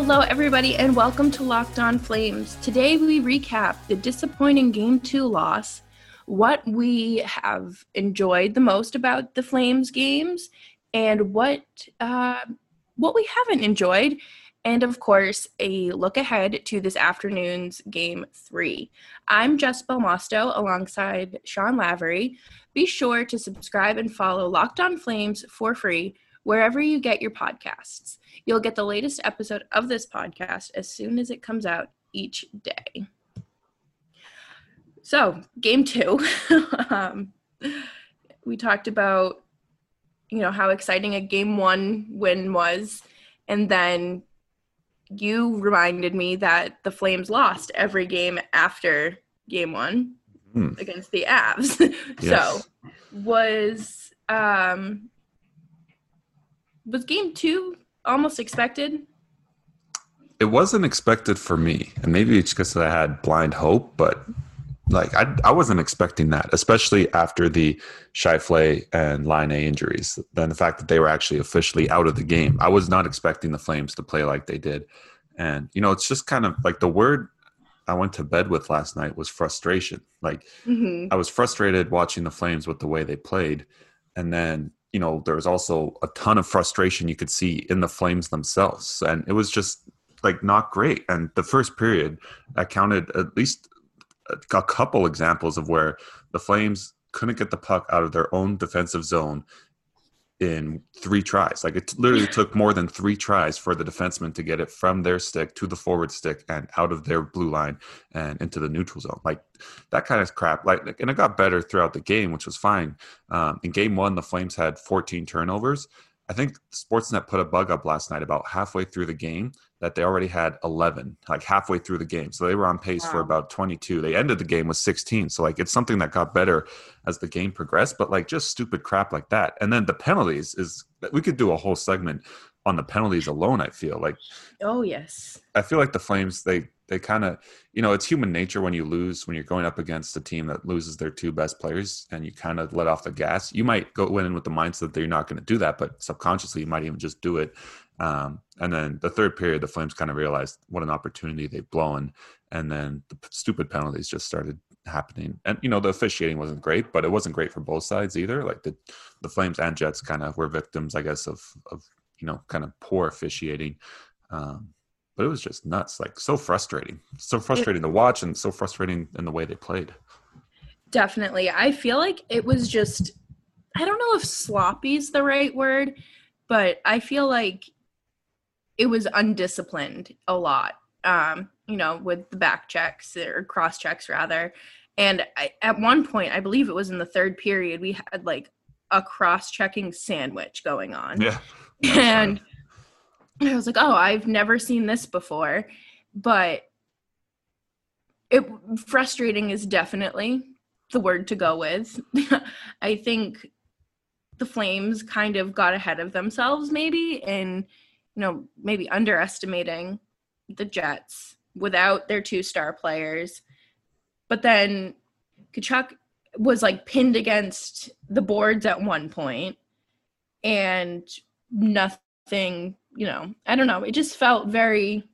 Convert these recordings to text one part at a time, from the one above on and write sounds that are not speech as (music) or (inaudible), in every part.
Hello, everybody, and welcome to Locked On Flames. Today, we recap the disappointing Game 2 loss, what we have enjoyed the most about the Flames games, and what uh, what we haven't enjoyed, and of course, a look ahead to this afternoon's Game 3. I'm Jess Belmosto alongside Sean Lavery. Be sure to subscribe and follow Locked On Flames for free wherever you get your podcasts. You'll get the latest episode of this podcast as soon as it comes out each day. So, game two, (laughs) um, we talked about, you know, how exciting a game one win was. And then you reminded me that the Flames lost every game after game one mm. against the Avs. (laughs) yes. So, was um, was game two almost expected? It wasn't expected for me, and maybe it's because I had blind hope, but like I, I wasn't expecting that, especially after the Scheifele and Laine injuries. Then the fact that they were actually officially out of the game, I was not expecting the Flames to play like they did. And you know, it's just kind of like the word I went to bed with last night was frustration. Like mm-hmm. I was frustrated watching the Flames with the way they played, and then you know, there was also a ton of frustration you could see in the Flames themselves. And it was just like not great. And the first period, I counted at least a couple examples of where the Flames couldn't get the puck out of their own defensive zone in three tries. Like it literally (laughs) took more than three tries for the defenseman to get it from their stick to the forward stick and out of their blue line and into the neutral zone. Like that kind of crap. Like, and it got better throughout the game, which was fine. Um, in game one, the Flames had 14 turnovers. I think Sportsnet put a bug up last night about halfway through the game that they already had 11, like halfway through the game. So they were on pace wow. for about 22. They ended the game with 16. So, like, it's something that got better as the game progressed, but like just stupid crap like that. And then the penalties is, we could do a whole segment on the penalties alone, I feel like. Oh, yes. I feel like the Flames, they, they kind of, you know, it's human nature when you lose, when you're going up against a team that loses their two best players and you kind of let off the gas. You might go in with the mindset that you're not going to do that, but subconsciously you might even just do it. Um, and then the third period, the Flames kind of realized what an opportunity they've blown. And then the stupid penalties just started happening. And, you know, the officiating wasn't great, but it wasn't great for both sides either. Like the, the Flames and Jets kind of were victims, I guess, of, of, you know, kind of poor officiating. Um, but it was just nuts, like so frustrating, so frustrating it, to watch, and so frustrating in the way they played. Definitely, I feel like it was just, I don't know if sloppy is the right word, but I feel like it was undisciplined a lot. Um, you know, with the back checks or cross checks rather. And I, at one point, I believe it was in the third period, we had like a cross checking sandwich going on. Yeah. And I was like, oh, I've never seen this before. But it frustrating is definitely the word to go with. (laughs) I think the Flames kind of got ahead of themselves maybe and you know, maybe underestimating the Jets without their two star players. But then Tkachuk was like pinned against the boards at one point and nothing you know, I don't know. It just felt very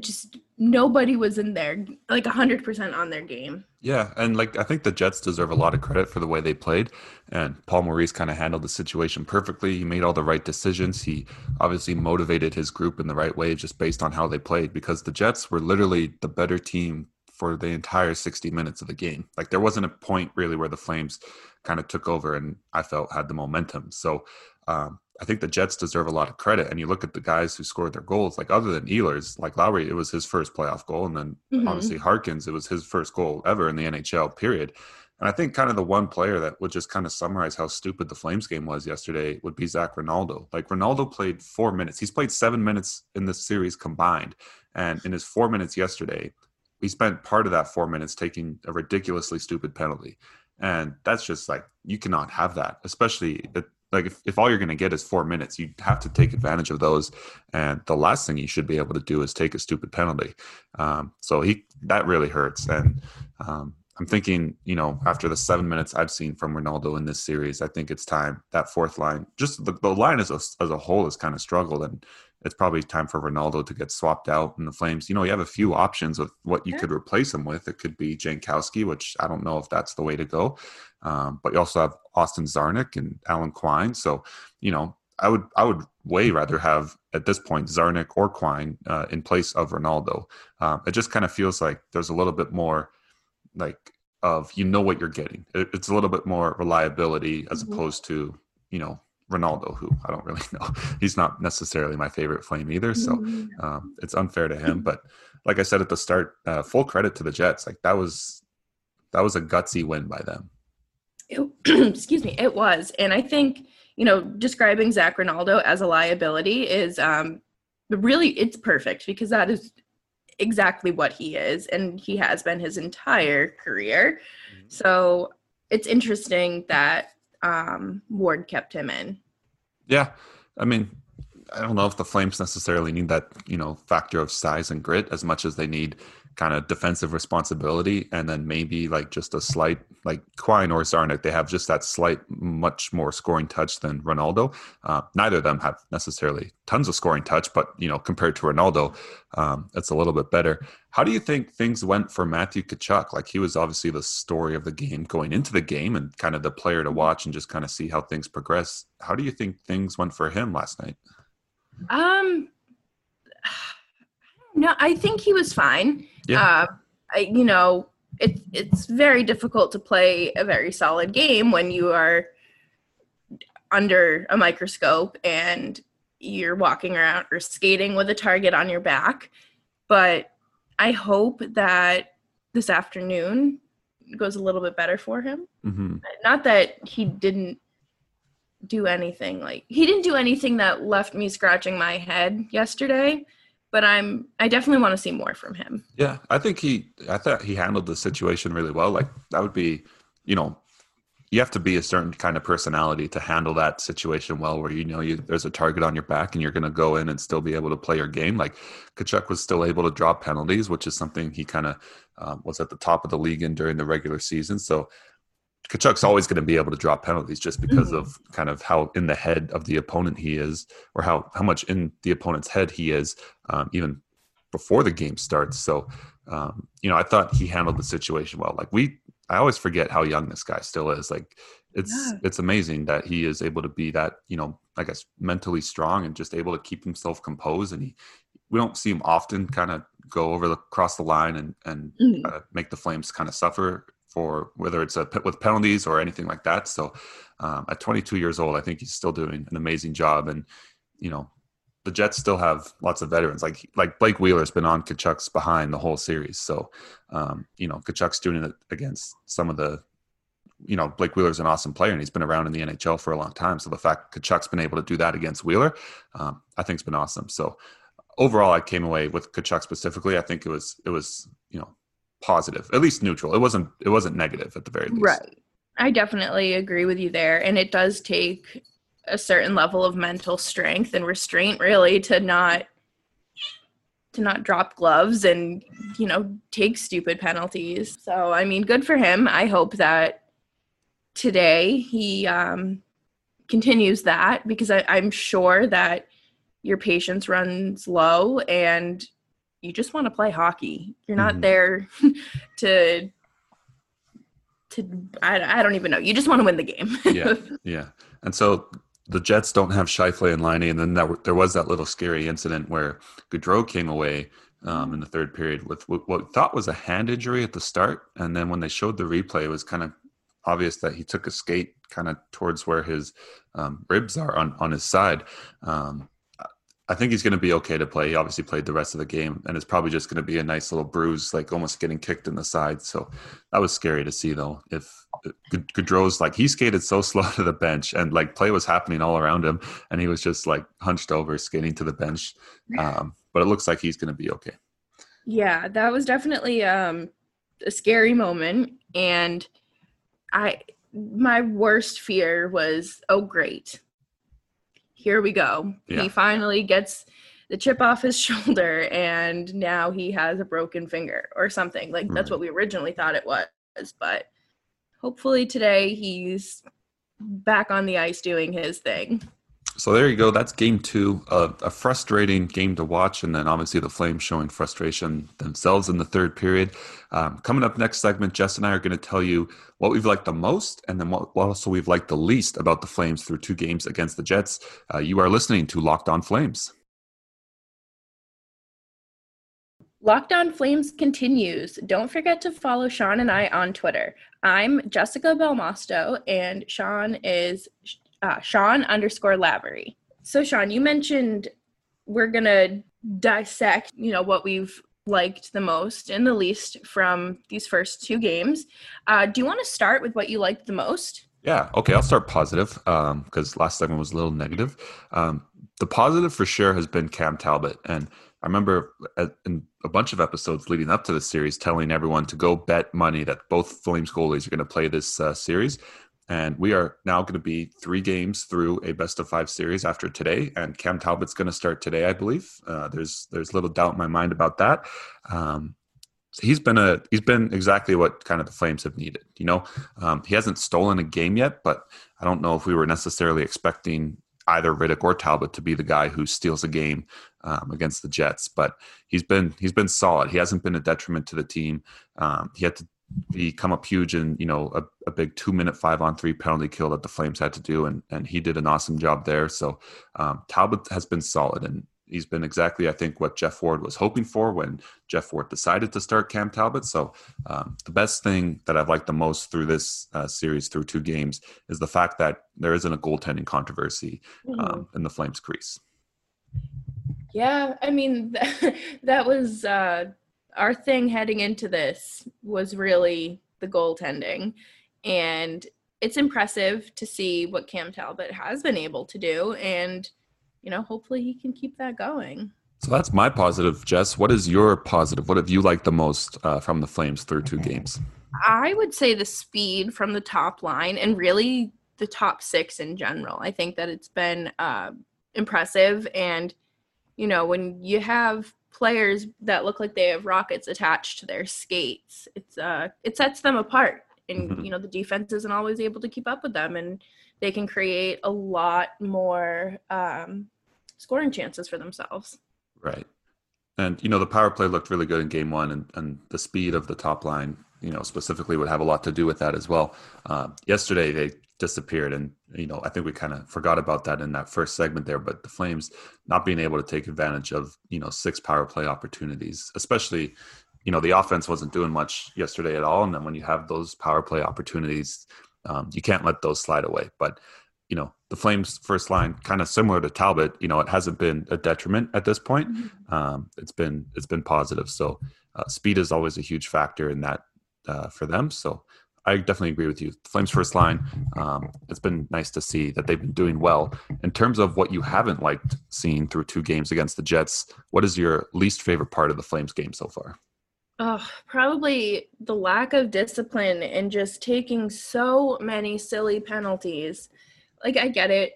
just nobody was in there like 100% on their game. Yeah, and like I think the Jets deserve a lot of credit for the way they played and Paul Maurice kind of handled the situation perfectly. He made all the right decisions. He obviously motivated his group in the right way just based on how they played because the Jets were literally the better team for the entire 60 minutes of the game. Like there wasn't a point really where the Flames kind of took over and I felt had the momentum. So um, I think the Jets deserve a lot of credit. And you look at the guys who scored their goals, like other than Ehlers, like Lowry, it was his first playoff goal. And then mm-hmm. obviously Harkins, it was his first goal ever in the NHL, period. And I think kind of the one player that would just kind of summarize how stupid the Flames game was yesterday would be Zac Rinaldo. Like Rinaldo played four minutes. He's played seven minutes in this series combined. And in his four minutes yesterday, he spent part of that four minutes taking a ridiculously stupid penalty. And that's just like, you cannot have that, especially like if, if all you're going to get is four minutes you have to take advantage of those and the last thing you should be able to do is take a stupid penalty um, so he that really hurts and um, I'm thinking, you know, after the seven minutes I've seen from Rinaldo in this series, I think it's time that fourth line, just the, the line as a, as a whole has kind of struggled. And it's probably time for Rinaldo to get swapped out in the Flames. You know, you have a few options of what you yeah. could replace him with. It could be Jankowski, which I don't know if that's the way to go. Um, but you also have Austin Czarnik and Alan Quine. So, you know, I would I would way rather have at this point Czarnik or Quine uh, in place of Rinaldo. Um, it just kind of feels like there's a little bit more like of you know what you're getting. It, it's a little bit more reliability as mm-hmm. opposed to you know Rinaldo, who I don't really (laughs) know. He's not necessarily my favorite flame either, so mm-hmm. um, it's unfair to him. But like I said at the start, uh, full credit to the Jets. Like that was that was a gutsy win by them. It, (clears throat) excuse me, it was, and I think you know describing Zac Rinaldo as a liability is um, really it's perfect because that is exactly what he is, and he has been his entire career. Mm-hmm. So it's interesting that um, Ward kept him in. Yeah, I mean, I don't know if the Flames necessarily need that you know factor of size and grit as much as they need kind of defensive responsibility and then maybe like just a slight like Quine or Czarnik, they have just that slight much more scoring touch than Rinaldo. Uh, neither of them have necessarily tons of scoring touch, but you know compared to Rinaldo, um, it's a little bit better. How do you think things went for Matthew Tkachuk? Like he was obviously the story of the game going into the game and kind of the player to watch and just kind of see how things progress. How do you think things went for him last night? Um, no, I think he was fine. Yeah. Uh, I, you know, it's it's very difficult to play a very solid game when you are under a microscope and you're walking around or skating with a target on your back. But I hope that this afternoon goes a little bit better for him. Mm-hmm. Not that he didn't do anything like he didn't do anything that left me scratching my head yesterday but I'm I definitely want to see more from him. Yeah, I think he I thought he handled the situation really well. Like that would be, you know, you have to be a certain kind of personality to handle that situation well where you know you there's a target on your back and you're going to go in and still be able to play your game like Tkachuk was still able to drop penalties which is something he kind of um, was at the top of the league in during the regular season so Tkachuk's always going to be able to drop penalties just because mm-hmm. of kind of how in the head of the opponent he is, or how how much in the opponent's head he is, um, even before the game starts. So, um, you know, I thought he handled the situation well. Like we, I always forget how young this guy still is. Like it's yeah. it's amazing that he is able to be that you know, I guess mentally strong and just able to keep himself composed. And he, we don't see him often kind of go over the cross the line and and mm-hmm. uh, make the Flames kind of suffer for whether it's a with penalties or anything like that. So um, at 22 years old, I think he's still doing an amazing job. And you know, the Jets still have lots of veterans. Like like Blake Wheeler's been on Tkachuk's behind the whole series. So um, you know, Tkachuk's doing it against some of the. You know, Blake Wheeler's an awesome player, and he's been around in the NHL for a long time. So the fact Tkachuk's been able to do that against Wheeler, um, I think, it's been awesome. So overall, I came away with Tkachuk specifically. I think it was it was you know positive, at least neutral. It wasn't it wasn't negative at the very least. Right. I definitely agree with you there, and it does take a certain level of mental strength and restraint, really, to not to not drop gloves and you know take stupid penalties. So I mean, good for him. I hope that today he um, continues that because I, I'm sure that your patience runs low and you just want to play hockey. You're not mm-hmm. there (laughs) to to I, I don't even know. You just want to win the game. (laughs) yeah, yeah. And so the Jets don't have Scheifele and Laine, and then that, there was that little scary incident where Gaudreau came away um, in the third period with what we thought was a hand injury at the start, and then when they showed the replay, it was kind of obvious that he took a skate kind of towards where his um, ribs are on on his side. Um, I think he's going to be okay to play. He obviously played the rest of the game, and it's probably just going to be a nice little bruise, like almost getting kicked in the side. So that was scary to see, though. If Gaudreau's like he skated so (laughs) slow to the bench, and like play was happening all around him, and he was just like hunched over, skating to the bench. Um, but it looks like he's going to be okay. Yeah, that was definitely um, a scary moment, and I my worst fear was, oh great, here we go. Yeah. He finally gets the chip off his (laughs) shoulder and now he has a broken finger or something. Like that's hmm. what we originally thought it was. was. But hopefully today he's back on the ice doing his thing. So there you go. That's game two. Uh, a frustrating game to watch, and then obviously the Flames showing frustration themselves in the third period. Um, coming up next segment, Jess and I are going to tell you what we've liked the most, and then what, what also we've liked the least about the Flames through two games against the Jets. Uh, you are listening to Locked On Flames. Locked On Flames continues. Don't forget to follow Sean and I on Twitter. I'm Jessica Belmosto, and Sean is uh, Sean underscore Lavery. So, Sean, you mentioned we're going to dissect, you know, what we've liked the most and the least from these first two games. Uh, do you want to start with what you liked the most? Yeah. Okay. I'll start positive because um, last segment was a little negative. Um, the positive for sure has been Cam Talbot. And I remember in a bunch of episodes leading up to the series telling everyone to go bet money that both Flames goalies are going to play this uh, series. And we are now going to be three games through a best of five series after today. And Cam Talbot's going to start today, I believe. Uh, there's there's little doubt in my mind about that. Um, so he's been a he's been exactly what kind of the Flames have needed. You know, um, he hasn't stolen a game yet, but I don't know if we were necessarily expecting either Rittich or Talbot to be the guy who steals a game um, against the Jets. But he's been he's been solid. He hasn't been a detriment to the team. Um, he had to he come up huge in you know a, a big two minute five on three penalty kill that the Flames had to do, and and he did an awesome job there. So um, Talbot has been solid, and he's been exactly I think what Geoff Ward was hoping for when Geoff Ward decided to start Cam Talbot. So um, the best thing that I've liked the most through this uh, series through two games is the fact that there isn't a goaltending controversy um, mm-hmm. in the Flames crease. Yeah, I mean (laughs) that was. Uh our thing heading into this was really the goaltending. And it's impressive to see what Cam Talbot has been able to do. And, you know, hopefully he can keep that going. So that's my positive, Jess. What is your positive? What have you liked the most uh, from the Flames through two games? I would say the speed from the top line and really the top six in general. I think that it's been uh, impressive. And, you know, when you have players that look like they have rockets attached to their skates. It's uh it sets them apart. And mm-hmm. you know, the defense isn't always able to keep up with them and they can create a lot more um scoring chances for themselves. Right. And you know, the power play looked really good in game one and, and the speed of the top line, you know, specifically would have a lot to do with that as well. Uh, yesterday they disappeared. And, you know, I think we kind of forgot about that in that first segment there. But the Flames not being able to take advantage of, you know, six power play opportunities, especially, you know, the offense wasn't doing much yesterday at all. And then when you have those power play opportunities, um, you can't let those slide away. But, you know, the Flames' first line, kind of similar to Talbot, you know, it hasn't been a detriment at this point. Mm-hmm. Um, it's been it's been positive. So uh, speed is always a huge factor in that uh, for them. So I definitely agree with you. Flames first line, um, it's been nice to see that they've been doing well. In terms of what you haven't liked seeing through two games against the Jets, what is your least favorite part of the Flames game so far? Oh, probably the lack of discipline and just taking so many silly penalties. Like, I get it.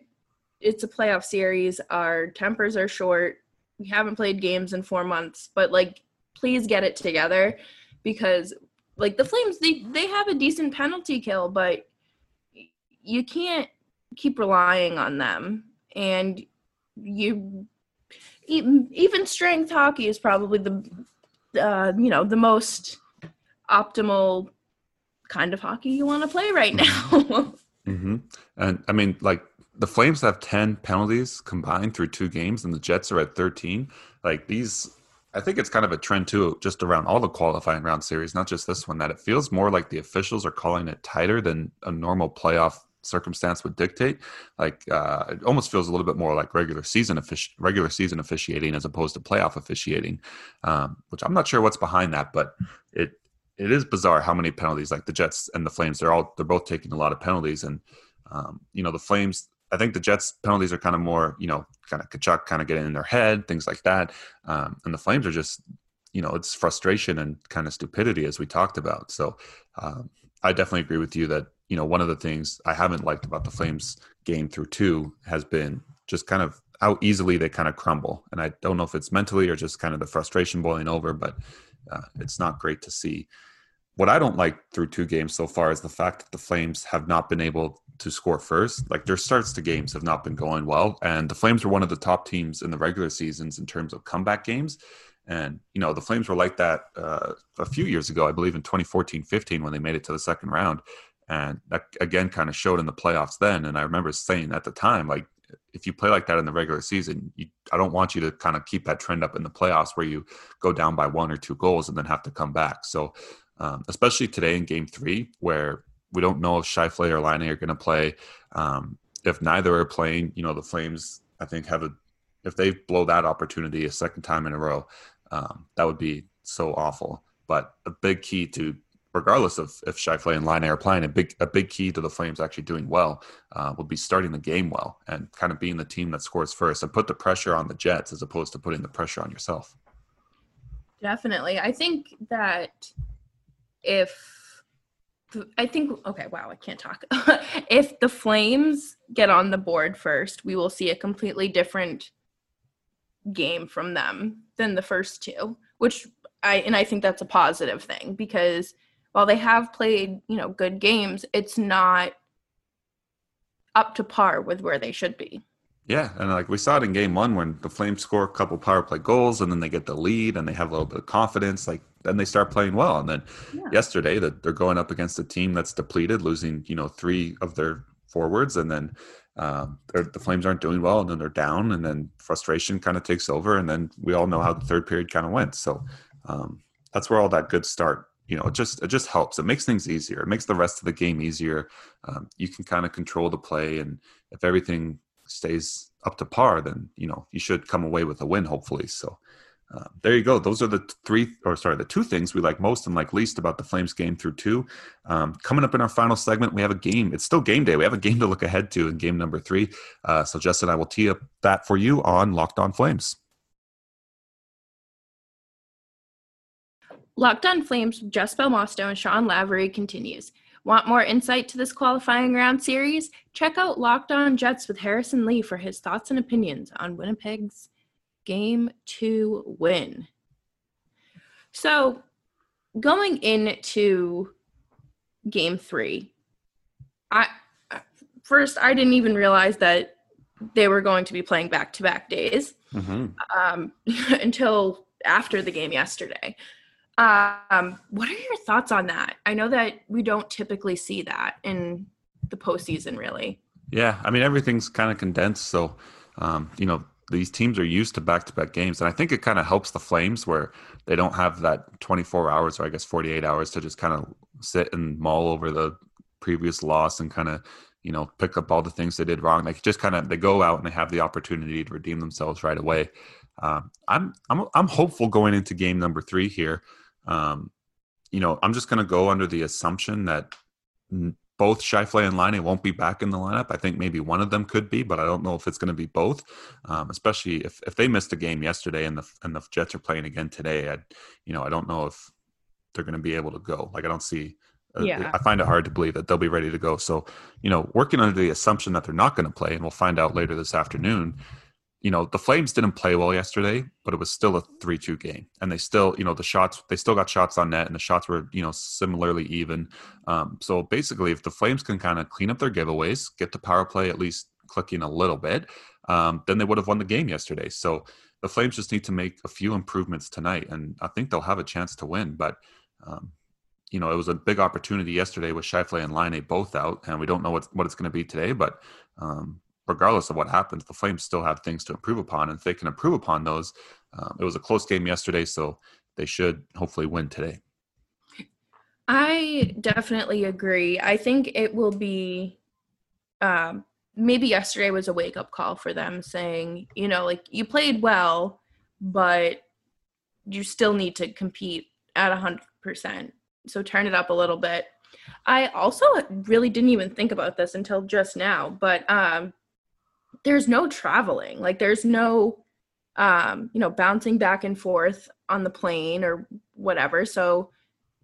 It's a playoff series. Our tempers are short. We haven't played games in four months, but like, please get it together because like the Flames, they they have a decent penalty kill, but you can't keep relying on them. And you even strength hockey is probably the uh, you know the most optimal kind of hockey you want to play right (laughs) now. mm-hmm. And I mean, like the Flames have ten penalties combined through two games, and the Jets are at thirteen. Like these I think it's kind of a trend too, just around all the qualifying round series, not just this one, that it feels more like the officials are calling it tighter than a normal playoff circumstance would dictate. Like uh, it almost feels a little bit more like regular season offici- regular season officiating as opposed to playoff officiating, um, which I'm not sure what's behind that, but it it is bizarre how many penalties. Like the Jets and the Flames, they're all they're both taking a lot of penalties, and um, you know the Flames I think the Jets penalties are kind of more, you know, kind of Tkachuk kind of getting in their head, things like that. Um, and the Flames are just, you know, it's frustration and kind of stupidity as we talked about. So um, I definitely agree with you that, you know, one of the things I haven't liked about the Flames game through two has been just kind of how easily they kind of crumble. And I don't know if it's mentally or just kind of the frustration boiling over, but uh, it's not great to see. what I don't like through two games so far is the fact that the Flames have not been able to score first. Like their starts to games have not been going well, and the Flames were one of the top teams in the regular seasons in terms of comeback games. And you know the Flames were like that uh, a few years ago, I believe in 2014-15 when they made it to the second round, and that again kind of showed in the playoffs then. And I remember saying at the time, like if you play like that in the regular season, you, I don't want you to kind of keep that trend up in the playoffs where you go down by one or two goals and then have to come back. So um, especially today in game three, where we don't know if Scheifele or Laine are going to play. Um, if neither are playing, you know, the Flames, I think, have a, if they blow that opportunity a second time in a row, um, that would be so awful. But a big key to, regardless of if Scheifele and Laine are playing, a big, a big key to the Flames actually doing well uh, would be starting the game well and kind of being the team that scores first and put the pressure on the Jets as opposed to putting the pressure on yourself. Definitely. I think that if I think okay, wow, I can't talk. (laughs) if the Flames get on the board first, we will see a completely different game from them than the first two, which I and I think that's a positive thing because while they have played, you know, good games, it's not up to par with where they should be. Yeah, and like we saw it in game one when the Flames score a couple power play goals and then they get the lead and they have a little bit of confidence, like then they start playing well. And then yeah. yesterday that they're going up against a team that's depleted, losing, you know, three of their forwards, and then um, the Flames aren't doing well, and then they're down, and then frustration kind of takes over, and then we all know how the third period kind of went. So um, that's where all that good start you know it just it just helps it makes things easier it makes the rest of the game easier um, you can kind of control the play and if everything stays up to par, then you know you should come away with a win, hopefully. So uh, there you go. Those are the three, or sorry, the two things we like most and like least about the Flames game through two. Um, coming up in our final segment, we have a game. It's still game day. We have a game to look ahead to in game number three. Uh, so and I will tee up that for you on Locked On Flames. Locked On Flames with Jess Belmosto and Sean Lavery continues. Want more insight to this qualifying round series? Check out Locked On Jets with Harrison Lee for his thoughts and opinions on Winnipeg's game to win. So, going into game three, I first I didn't even realize that they were going to be playing back to back days mm-hmm. um, (laughs) until after the game yesterday. Um, what are your thoughts on that? I know that we don't typically see that in the postseason, really. Yeah, I mean everything's kind of condensed, so um, you know these teams are used to back-to-back games, and I think it kind of helps the Flames where they don't have that 24 hours or I guess 48 hours to just kind of sit and mull over the previous loss and kind of you know pick up all the things they did wrong. They just kind of they go out and they have the opportunity to redeem themselves right away. Um, I'm I'm I'm hopeful going into game number three here. Um, you know, I'm just going to go under the assumption that both Scheifele and Laine won't be back in the lineup. I think maybe one of them could be, but I don't know if it's going to be both. Um, especially if, if they missed a game yesterday and the and the Jets are playing again today. I, you know, I don't know if they're going to be able to go. Like I don't see. Uh, yeah. I find it hard to believe that they'll be ready to go. So, you know, working under the assumption that they're not going to play, and we'll find out later this afternoon you know the flames didn't play well yesterday but it was still a 3-2 game. And they still you know the shots they still got shots on net and the shots were you know similarly even. Um, so basically if the flames can kind of clean up their giveaways get the power play at least clicking a little bit um, then they would have won the game yesterday. So the flames just need to make a few improvements tonight and i think they'll have a chance to win. But um, you know, it was a big opportunity yesterday with Scheifele and Laine both out, and we don't know what what it's going to be today. But um, regardless of what happens, the Flames still have things to improve upon. And if they can improve upon those, um, it was a close game yesterday, so they should hopefully win today. I definitely agree. I think it will be um, maybe yesterday was a wake up call for them saying, you know, like you played well, but you still need to compete at 100%. So turn it up a little bit. I also really didn't even think about this until just now, but um, there's no traveling like there's no um you know bouncing back and forth on the plane or whatever so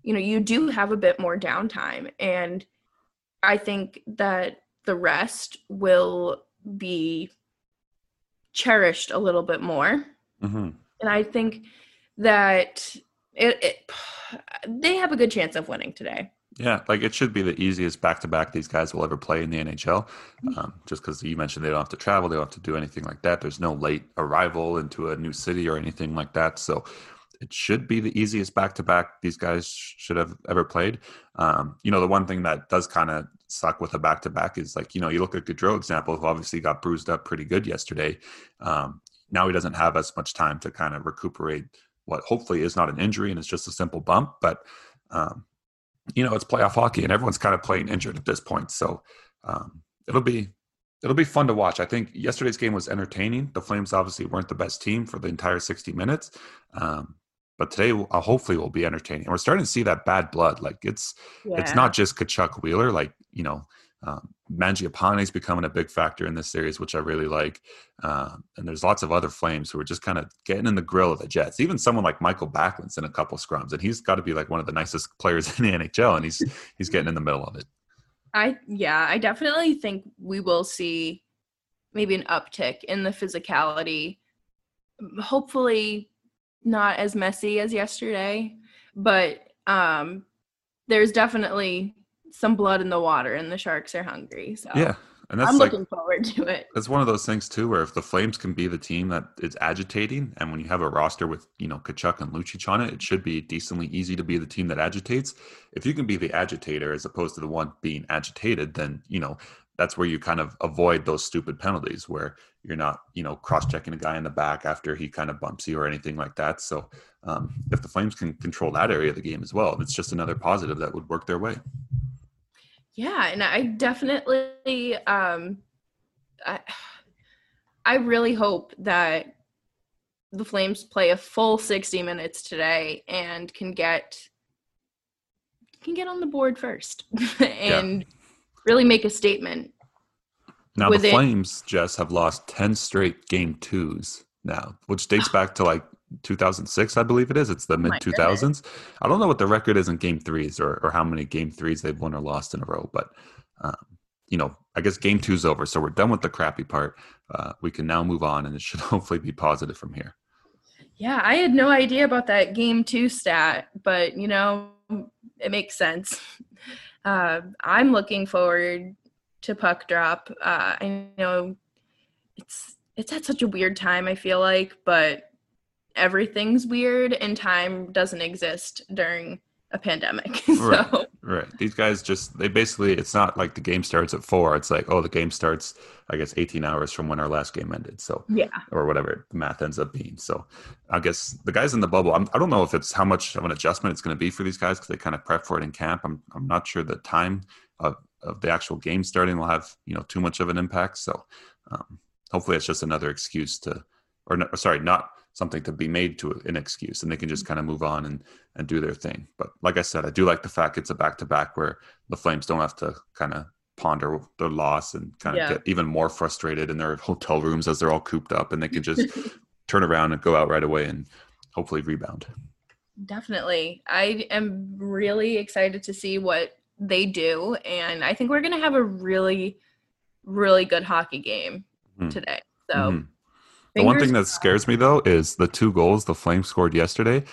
you know you do have a bit more downtime and i think that the rest will be cherished a little bit more mm-hmm. and i think that it, it they have a good chance of winning today. Yeah, like it should be the easiest back to back these guys will ever play in the NHL. Um, just because you mentioned they don't have to travel, they don't have to do anything like that. There's no late arrival into a new city or anything like that. So it should be the easiest back to back these guys should have ever played. Um, you know, the one thing that does kind of suck with a back to back is like, you know, you look at Gaudreau example, who obviously got bruised up pretty good yesterday. Um, now he doesn't have as much time to kind of recuperate what hopefully is not an injury and it's just a simple bump. But, um, you know, it's playoff hockey and everyone's kind of playing injured at this point. So um, it'll be it'll be fun to watch. I think yesterday's game was entertaining. The Flames obviously weren't the best team for the entire 60 minutes. Um, but today uh, hopefully will be entertaining. We're starting to see that bad blood. Like it's yeah. it's not just Tkachuk Wheeler. Like you know, um, Mangiapane is becoming a big factor in this series, which I really like. Uh, and there's lots of other Flames who are just kind of getting in the grill of the Jets. Even someone like Michael Backlund's in a couple scrums, and he's got to be like one of the nicest (laughs) players in the NHL, and he's he's getting in the middle of it. I yeah, I definitely think we will see maybe an uptick in the physicality. Hopefully, not as messy as yesterday, but um, there's definitely some blood in the water, and the sharks are hungry. So yeah, and that's I'm like, looking forward to it. It's one of those things too, where if the Flames can be the team that is agitating, and when you have a roster with you know Tkachuk and Lucic on it, it should be decently easy to be the team that agitates. If you can be the agitator as opposed to the one being agitated, then you know that's where you kind of avoid those stupid penalties where you're not you know cross-checking a guy in the back after he kind of bumps you or anything like that so um, if the flames can control that area of the game as well it's just another positive that would work their way yeah and i definitely um i (sighs) i really hope that the flames play a full 60 minutes today and can get can get on the board first (laughs) and yeah. really make a statement now the Flames, Jess, have lost ten straight game twos now, which dates (sighs) back to like 2006, I believe it is. It's the mid 2000s. I don't know what the record is in game threes or, or how many game threes they've won or lost in a row, but um, you know, I guess game two's over, so we're done with the crappy part. Uh, we can now move on, and it should (laughs) hopefully be positive from here. Yeah, I had no idea about that game two stat, but you know, it makes sense. (laughs) Uh, I'm looking forward to puck drop. Uh, I know it's it's at such a weird time. I feel like, but everything's weird, and time doesn't exist during a pandemic. (laughs) so. Right, right. These guys just they basically it's not like the game starts at four. It's like oh the game starts I guess eighteen hours from when our last game ended. So yeah, or whatever the math ends up being. So I guess the guys in the bubble. I'm, I do not know if it's how much of an adjustment it's going to be for these guys because they kind of prep for it in camp. I'm I'm not sure the time of of the actual game starting will have you know too much of an impact. So um, hopefully it's just another excuse to, or no, sorry, not something to be made to an excuse, and they can just kind of move on and and do their thing. But like I said, I do like the fact it's a back to back where the Flames don't have to kind of ponder their loss and kind of yeah. get even more frustrated in their (laughs) hotel rooms as they're all cooped up, and they can just (laughs) turn around and go out right away and hopefully rebound. Definitely. I am really excited to see what they do. And I think we're going to have a really, really good hockey game mm-hmm. today. So, mm-hmm. The one thing that scares me though is the two goals the Flames scored yesterday.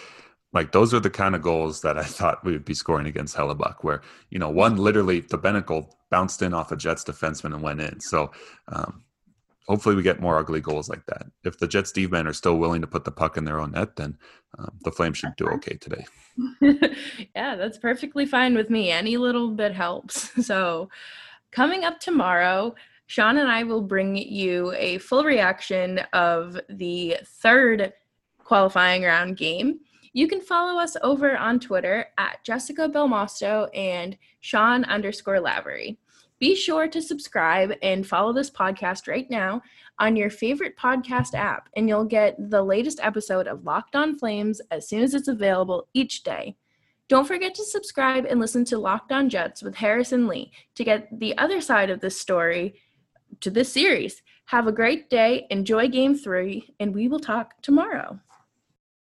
Like those are the kind of goals that I (laughs) thought we would be scoring against Hellebuyck, where you know one literally the Bennett goal bounced in off a Jets defenseman and went in. So um, hopefully we get more ugly goals like that. If the Jets Steve men are still willing to put the puck in their own net, then um, the Flames should do okay today. (laughs) yeah, that's perfectly fine with me. Any little bit helps. (laughs) So, coming up tomorrow, Sean and I will bring you a full reaction of the third qualifying round game. You can follow us over on Twitter at Jessica Belmosto and Sean underscore Lavery. Be sure to subscribe and follow this podcast right now on your favorite podcast app, and you'll get the latest episode of Locked On Flames as soon as it's available each day. Don't forget to subscribe and listen to Locked On Jets with Harrison Lee to get the other side of this story to this series. Have a great day, enjoy game three, and we will talk tomorrow.